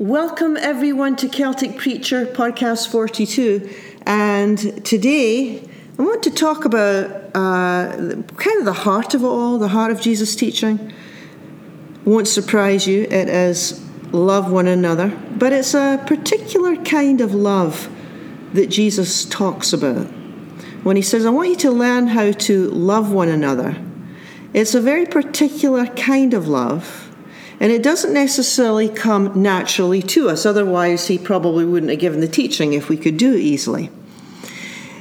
Welcome, everyone, to Celtic Preacher Podcast 42. And today, I want to talk about uh, kind of the heart of it all, the heart of Jesus' teaching. Won't surprise you, it is love one another, but it's a particular kind of love that Jesus talks about. When he says, I want you to learn how to love one another, it's a very particular kind of love and it doesn't necessarily come naturally to us, otherwise, he probably wouldn't have given the teaching if we could do it easily.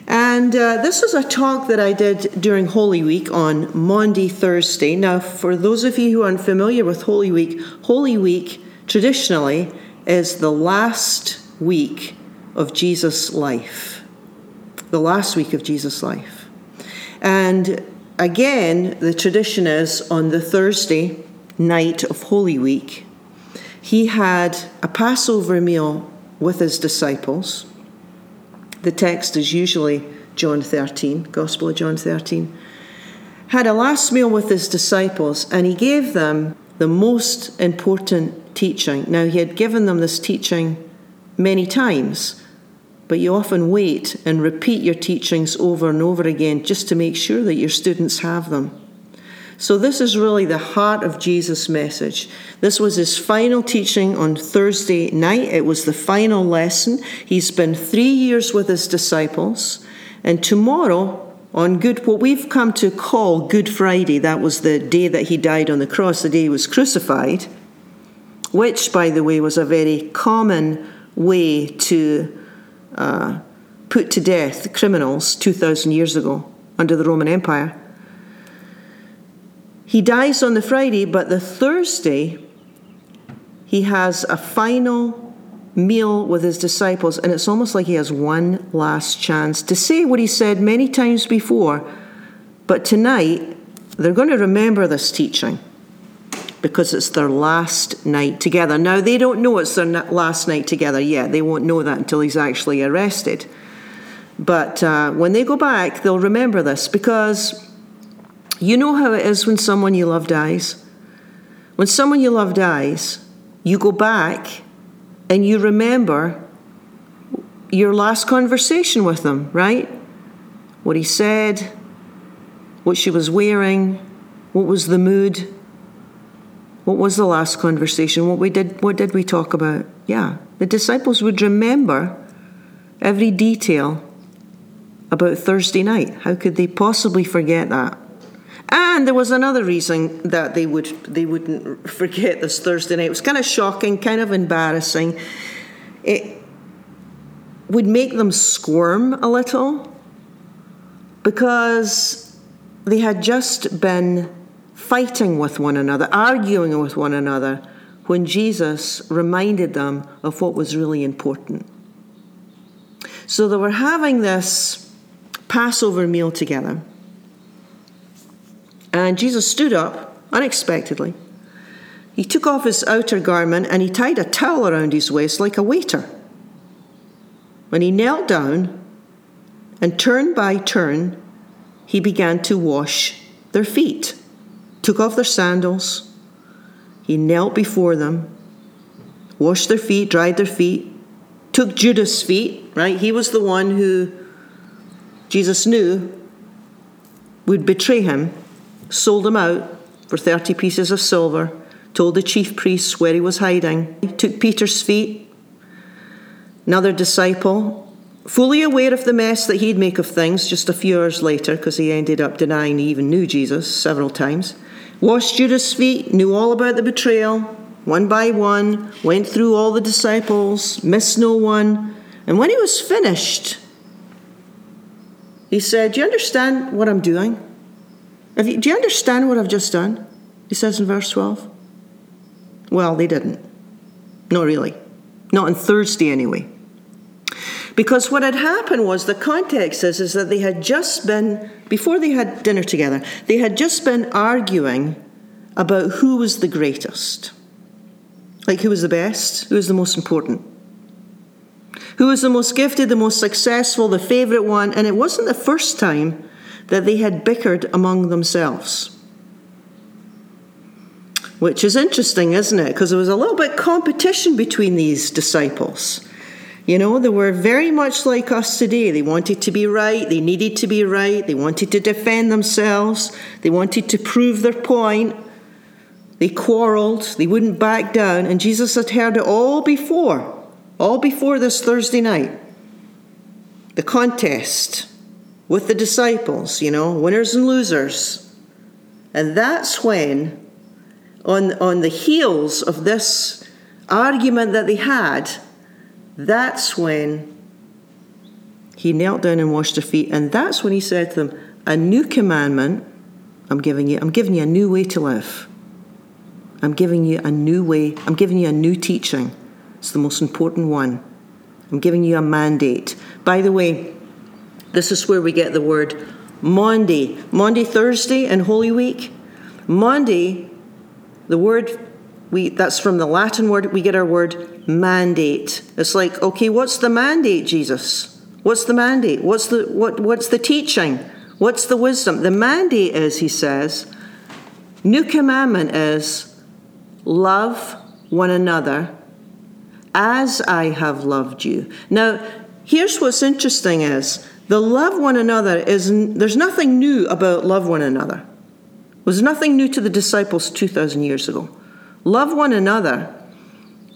And uh, this was a talk that I did during Holy Week on Maundy Thursday. Now, for those of you who aren't familiar with Holy Week, Holy Week traditionally is the last week of Jesus' life. The last week of Jesus' life. And again, the tradition is on the Thursday night of Holy Week, he had a Passover meal with his disciples. The text is usually John 13, Gospel of John 13. Had a last meal with his disciples, and he gave them the most important teaching. Now, he had given them this teaching many times, but you often wait and repeat your teachings over and over again just to make sure that your students have them. So, this is really the heart of Jesus' message. This was his final teaching on Thursday night. It was the final lesson. He's been three years with his disciples. And tomorrow, on Good, what we've come to call Good Friday, that was the day that he died on the cross, the day he was crucified, which, by the way, was a very common way to uh, put to death criminals 2,000 years ago under the Roman Empire. He dies on the Friday, but the Thursday, he has a final meal with his disciples, and it's almost like he has one last chance to say what he said many times before. But tonight, they're going to remember this teaching because it's their last night together. Now, they don't know it's their last night together yet. They won't know that until he's actually arrested. But uh, when they go back, they'll remember this because you know how it is when someone you love dies? When someone you love dies, you go back and you remember your last conversation with them, right? What he said, what she was wearing, what was the mood, what was the last conversation, what we did what did we talk about? Yeah. The disciples would remember every detail about Thursday night. How could they possibly forget that? And there was another reason that they would they wouldn't forget this Thursday night. It was kind of shocking, kind of embarrassing. It would make them squirm a little because they had just been fighting with one another, arguing with one another, when Jesus reminded them of what was really important. So they were having this Passover meal together. And Jesus stood up unexpectedly. He took off his outer garment and he tied a towel around his waist like a waiter. When he knelt down and turn by turn, he began to wash their feet, took off their sandals. He knelt before them, washed their feet, dried their feet, took Judas' feet, right? He was the one who Jesus knew would betray him sold him out for 30 pieces of silver, told the chief priests where he was hiding, he took Peter's feet. Another disciple, fully aware of the mess that he'd make of things just a few hours later, because he ended up denying he even knew Jesus several times, washed Judas' feet, knew all about the betrayal, one by one, went through all the disciples, missed no one. And when he was finished, he said, Do you understand what I'm doing? You, do you understand what I've just done? He says in verse 12. Well, they didn't. Not really. Not on Thursday, anyway. Because what had happened was the context is, is that they had just been, before they had dinner together, they had just been arguing about who was the greatest. Like who was the best, who was the most important. Who was the most gifted, the most successful, the favourite one. And it wasn't the first time that they had bickered among themselves. which is interesting, isn't it? Because there was a little bit competition between these disciples. You know, they were very much like us today. They wanted to be right, they needed to be right, they wanted to defend themselves, they wanted to prove their point. They quarreled, they wouldn't back down, and Jesus had heard it all before, all before this Thursday night. The contest with the disciples, you know, winners and losers. And that's when, on, on the heels of this argument that they had, that's when he knelt down and washed their feet. And that's when he said to them, A new commandment I'm giving you. I'm giving you a new way to live. I'm giving you a new way. I'm giving you a new teaching. It's the most important one. I'm giving you a mandate. By the way, this is where we get the word Maundy. Maundy, Thursday, and Holy Week. Maundy, the word we that's from the Latin word we get our word mandate. It's like, okay, what's the mandate, Jesus? What's the mandate? What's the what what's the teaching? What's the wisdom? The mandate is, he says, new commandment is love one another as I have loved you. Now, here's what's interesting is the love one another is there's nothing new about love one another. Was nothing new to the disciples 2000 years ago. Love one another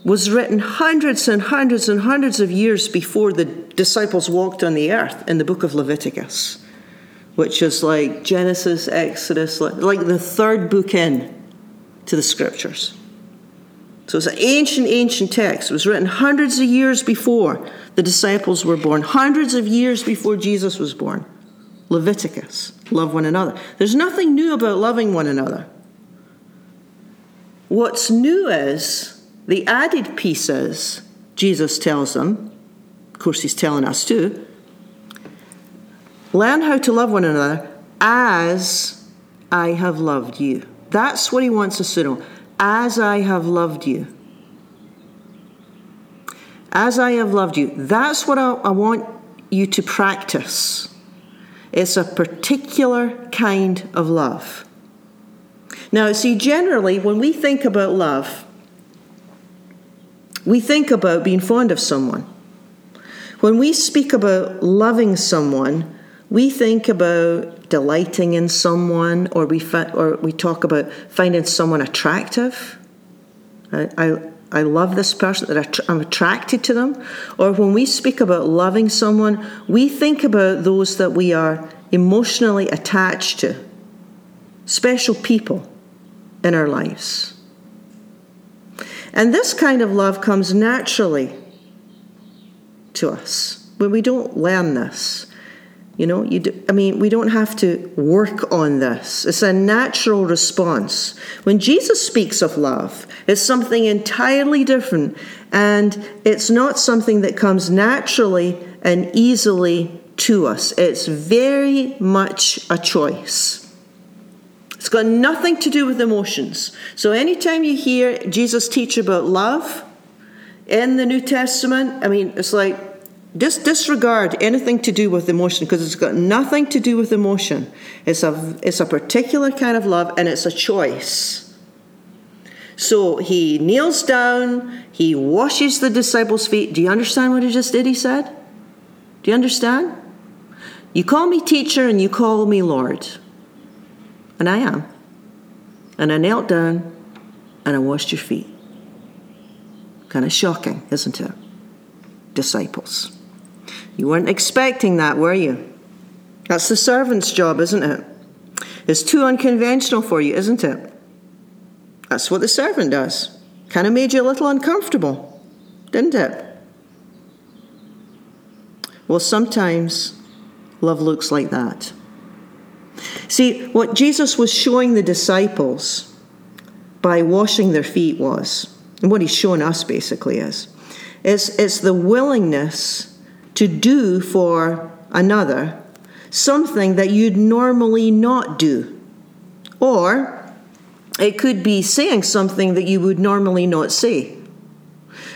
was written hundreds and hundreds and hundreds of years before the disciples walked on the earth in the book of Leviticus, which is like Genesis, Exodus, like the third book in to the scriptures. So it's an ancient, ancient text. It was written hundreds of years before the disciples were born, hundreds of years before Jesus was born. Leviticus, love one another. There's nothing new about loving one another. What's new is the added pieces, Jesus tells them, of course, he's telling us too, learn how to love one another as I have loved you. That's what he wants us to know. As I have loved you. As I have loved you. That's what I, I want you to practice. It's a particular kind of love. Now, see, generally, when we think about love, we think about being fond of someone. When we speak about loving someone, we think about delighting in someone, or we fa- or we talk about finding someone attractive. I, I, I love this person, that I'm attracted to them. Or when we speak about loving someone, we think about those that we are emotionally attached to, special people in our lives. And this kind of love comes naturally to us when we don't learn this. You know, you do, I mean, we don't have to work on this. It's a natural response. When Jesus speaks of love, it's something entirely different, and it's not something that comes naturally and easily to us. It's very much a choice. It's got nothing to do with emotions. So anytime you hear Jesus teach about love in the New Testament, I mean, it's like just disregard anything to do with emotion because it's got nothing to do with emotion. It's a it's a particular kind of love and it's a choice. So he kneels down, he washes the disciples' feet. Do you understand what he just did? He said, Do you understand? You call me teacher and you call me Lord. And I am. And I knelt down and I washed your feet. Kind of shocking, isn't it? Disciples. You weren't expecting that, were you? That's the servant's job, isn't it? It's too unconventional for you, isn't it? That's what the servant does. Kind of made you a little uncomfortable, didn't it? Well, sometimes love looks like that. See, what Jesus was showing the disciples by washing their feet was, and what he's showing us basically is, is it's the willingness to do for another something that you'd normally not do. Or it could be saying something that you would normally not say.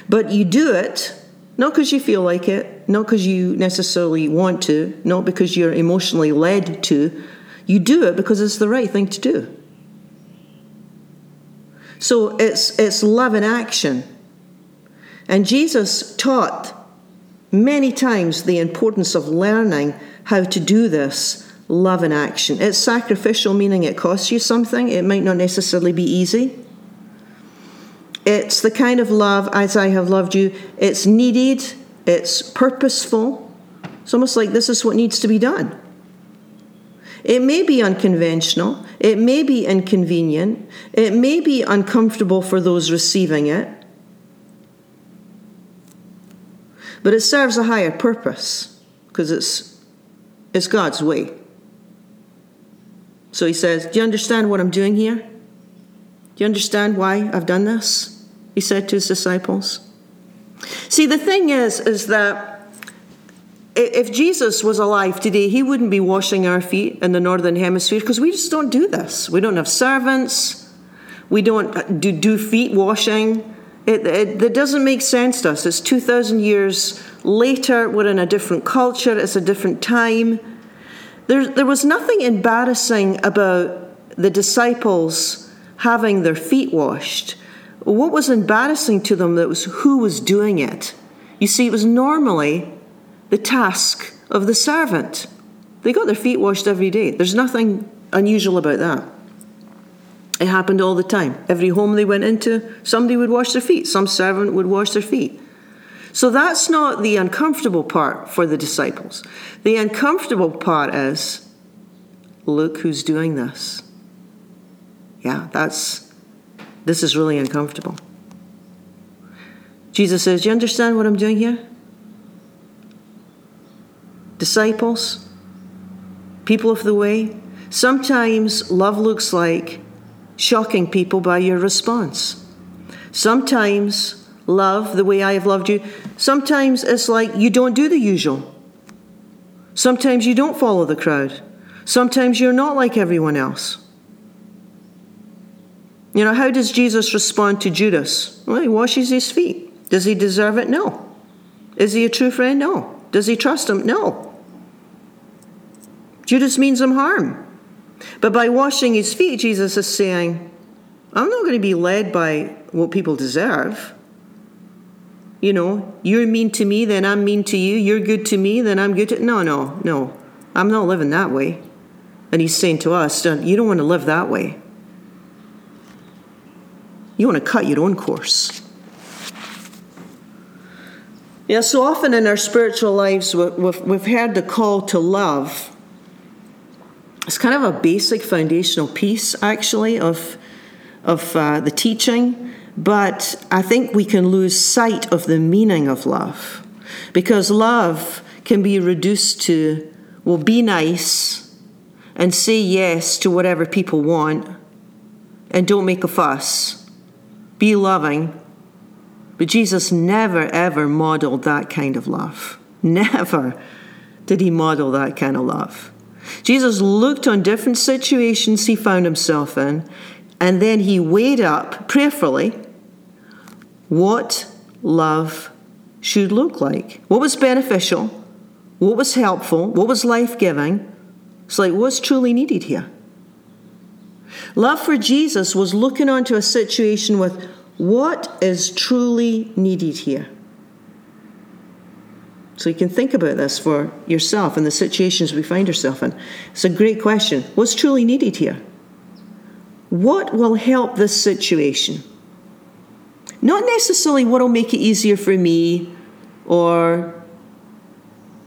But you do it not because you feel like it, not because you necessarily want to, not because you're emotionally led to, you do it because it's the right thing to do. So it's, it's love in action. And Jesus taught many times the importance of learning how to do this love in action. It's sacrificial, meaning it costs you something, it might not necessarily be easy. It's the kind of love, as I have loved you, it's needed, it's purposeful. It's almost like this is what needs to be done. It may be unconventional, it may be inconvenient, it may be uncomfortable for those receiving it, but it serves a higher purpose because it's, it's God's way. So he says, Do you understand what I'm doing here? Do you understand why I've done this? He said to his disciples. See, the thing is, is that if Jesus was alive today, he wouldn't be washing our feet in the northern hemisphere because we just don't do this. We don't have servants. We don't uh, do, do feet washing. It, it, doesn't make sense to us. It's 2,000 years later. We're in a different culture. It's a different time. There, there was nothing embarrassing about the disciples having their feet washed. What was embarrassing to them that was who was doing it. You see, it was normally the task of the servant. They got their feet washed every day. There's nothing unusual about that. It happened all the time. Every home they went into, somebody would wash their feet, some servant would wash their feet. So that's not the uncomfortable part for the disciples. The uncomfortable part is look who's doing this. Yeah, that's this is really uncomfortable. Jesus says, you understand what I'm doing here? disciples, people of the way, sometimes love looks like shocking people by your response. Sometimes love, the way I have loved you, sometimes it's like you don't do the usual. Sometimes you don't follow the crowd. Sometimes you're not like everyone else. You know, how does Jesus respond to Judas? Well, he washes his feet. Does he deserve it? No. Is he a true friend? No. Does he trust him? No. Judas means him harm. But by washing his feet, Jesus is saying, I'm not going to be led by what people deserve. You know, you're mean to me, then I'm mean to you. You're good to me, then I'm good to. No, no, no. I'm not living that way. And he's saying to us, you don't want to live that way. You want to cut your own course. Yeah, so often in our spiritual lives, we've, we've heard the call to love it's kind of a basic foundational piece, actually, of, of uh, the teaching, but I think we can lose sight of the meaning of love because love can be reduced to, well, be nice and say yes to whatever people want and don't make a fuss. Be loving. But Jesus never, ever modeled that kind of love. Never did he model that kind of love. Jesus looked on different situations he found himself in, and then he weighed up prayerfully what love should look like. What was beneficial? What was helpful? What was life giving? It's like, what's truly needed here? Love for Jesus was looking onto a situation with what is truly needed here. So you can think about this for yourself and the situations we find ourselves in. It's a great question. What's truly needed here? What will help this situation? Not necessarily what will make it easier for me or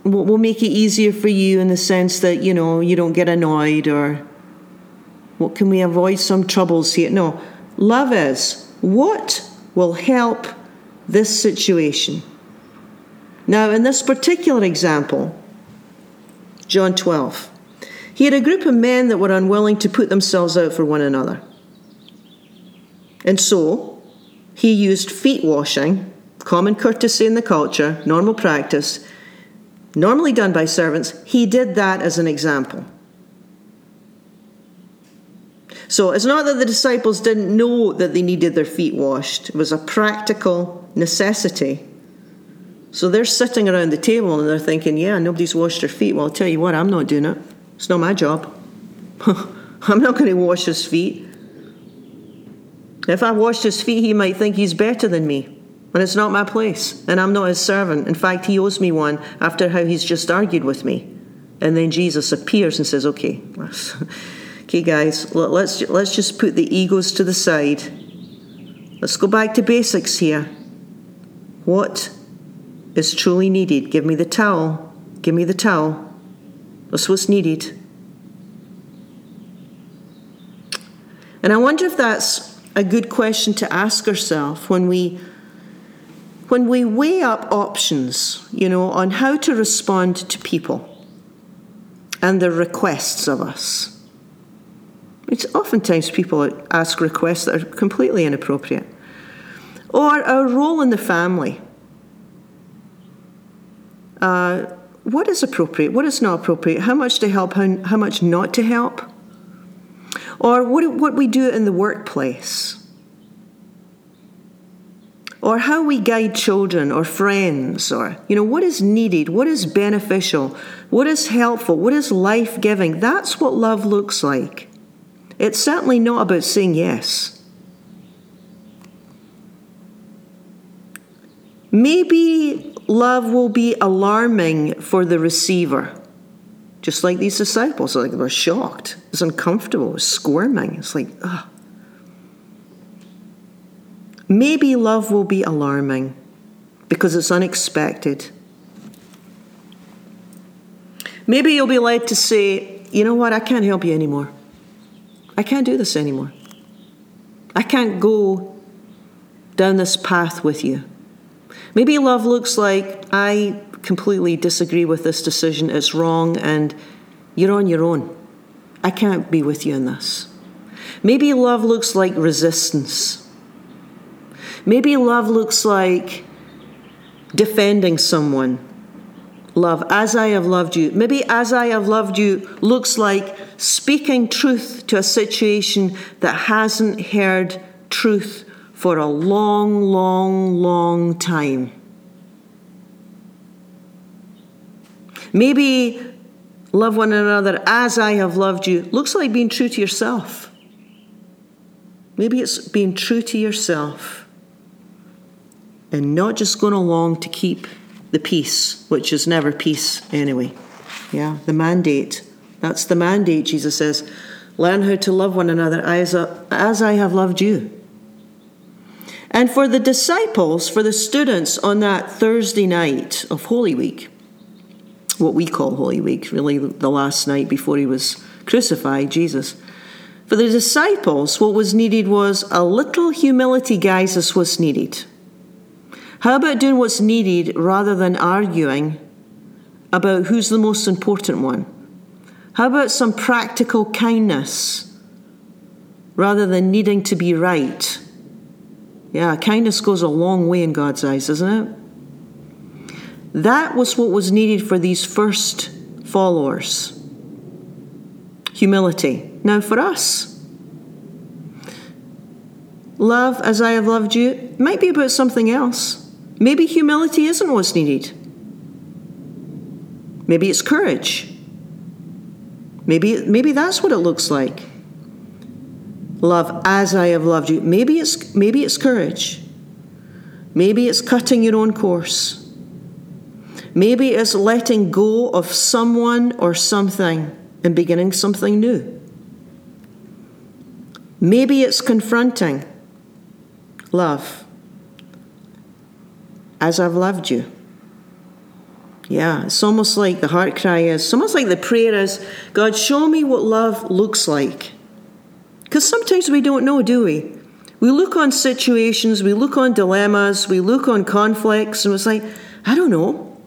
what will make it easier for you in the sense that, you know, you don't get annoyed or what can we avoid some troubles here? No. Love is what will help this situation? Now, in this particular example, John 12, he had a group of men that were unwilling to put themselves out for one another. And so, he used feet washing, common courtesy in the culture, normal practice, normally done by servants. He did that as an example. So it's not that the disciples didn't know that they needed their feet washed, it was a practical necessity. So they're sitting around the table and they're thinking, yeah, nobody's washed their feet. Well, I'll tell you what, I'm not doing it. It's not my job. I'm not going to wash his feet. If I washed his feet, he might think he's better than me. And it's not my place. And I'm not his servant. In fact, he owes me one after how he's just argued with me. And then Jesus appears and says, Okay, okay, guys, let's, let's just put the egos to the side. Let's go back to basics here. What is truly needed? Give me the towel. Give me the towel. That's what's needed. And I wonder if that's a good question to ask ourselves when we when we weigh up options, you know, on how to respond to people and their requests of us. It's oftentimes people ask requests that are completely inappropriate. Or our role in the family. Uh, what is appropriate? What is not appropriate? How much to help? How, how much not to help? Or what, what we do in the workplace. Or how we guide children or friends, or, you know, what is needed, what is beneficial, what is helpful, what is life giving. That's what love looks like. It's certainly not about saying yes. Maybe love will be alarming for the receiver. Just like these disciples, like they were shocked. It's uncomfortable, it's squirming. It's like, ugh. Maybe love will be alarming because it's unexpected. Maybe you'll be led to say, you know what, I can't help you anymore. I can't do this anymore. I can't go down this path with you. Maybe love looks like I completely disagree with this decision, it's wrong, and you're on your own. I can't be with you in this. Maybe love looks like resistance. Maybe love looks like defending someone. Love as I have loved you. Maybe as I have loved you looks like speaking truth to a situation that hasn't heard truth for a long, long, long time. Maybe love one another as I have loved you looks like being true to yourself. Maybe it's being true to yourself and not just going along to keep the peace, which is never peace anyway. Yeah, the mandate. That's the mandate, Jesus says. Learn how to love one another as, a, as I have loved you. And for the disciples, for the students on that Thursday night of Holy Week, what we call Holy Week, really the last night before he was crucified, Jesus. For the disciples, what was needed was a little humility, guys, is what's needed. How about doing what's needed rather than arguing about who's the most important one? How about some practical kindness rather than needing to be right? Yeah, kindness goes a long way in God's eyes, doesn't it? That was what was needed for these first followers humility. Now, for us, love as I have loved you might be about something else. Maybe humility isn't what's needed. Maybe it's courage. Maybe, maybe that's what it looks like. Love as I have loved you. Maybe it's, maybe it's courage. Maybe it's cutting your own course. Maybe it's letting go of someone or something and beginning something new. Maybe it's confronting love as I've loved you. Yeah, it's almost like the heart cry is, it's almost like the prayer is, God, show me what love looks like. Because sometimes we don't know, do we? We look on situations, we look on dilemmas, we look on conflicts, and it's like, I don't know.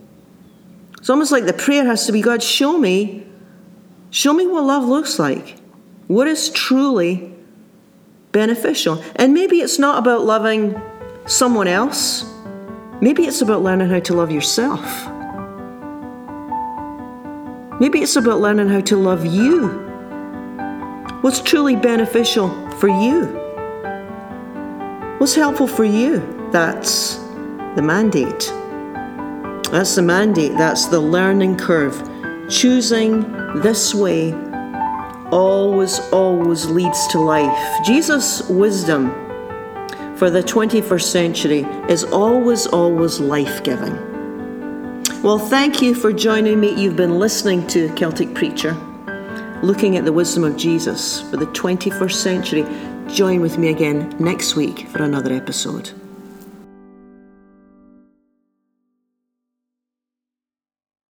It's almost like the prayer has to be God, show me, show me what love looks like. What is truly beneficial? And maybe it's not about loving someone else, maybe it's about learning how to love yourself. Maybe it's about learning how to love you. What's truly beneficial for you? What's helpful for you? That's the mandate. That's the mandate, that's the learning curve. Choosing this way always, always leads to life. Jesus' wisdom for the 21st century is always, always life giving. Well, thank you for joining me. You've been listening to Celtic Preacher, looking at the wisdom of Jesus for the 21st century. Join with me again next week for another episode.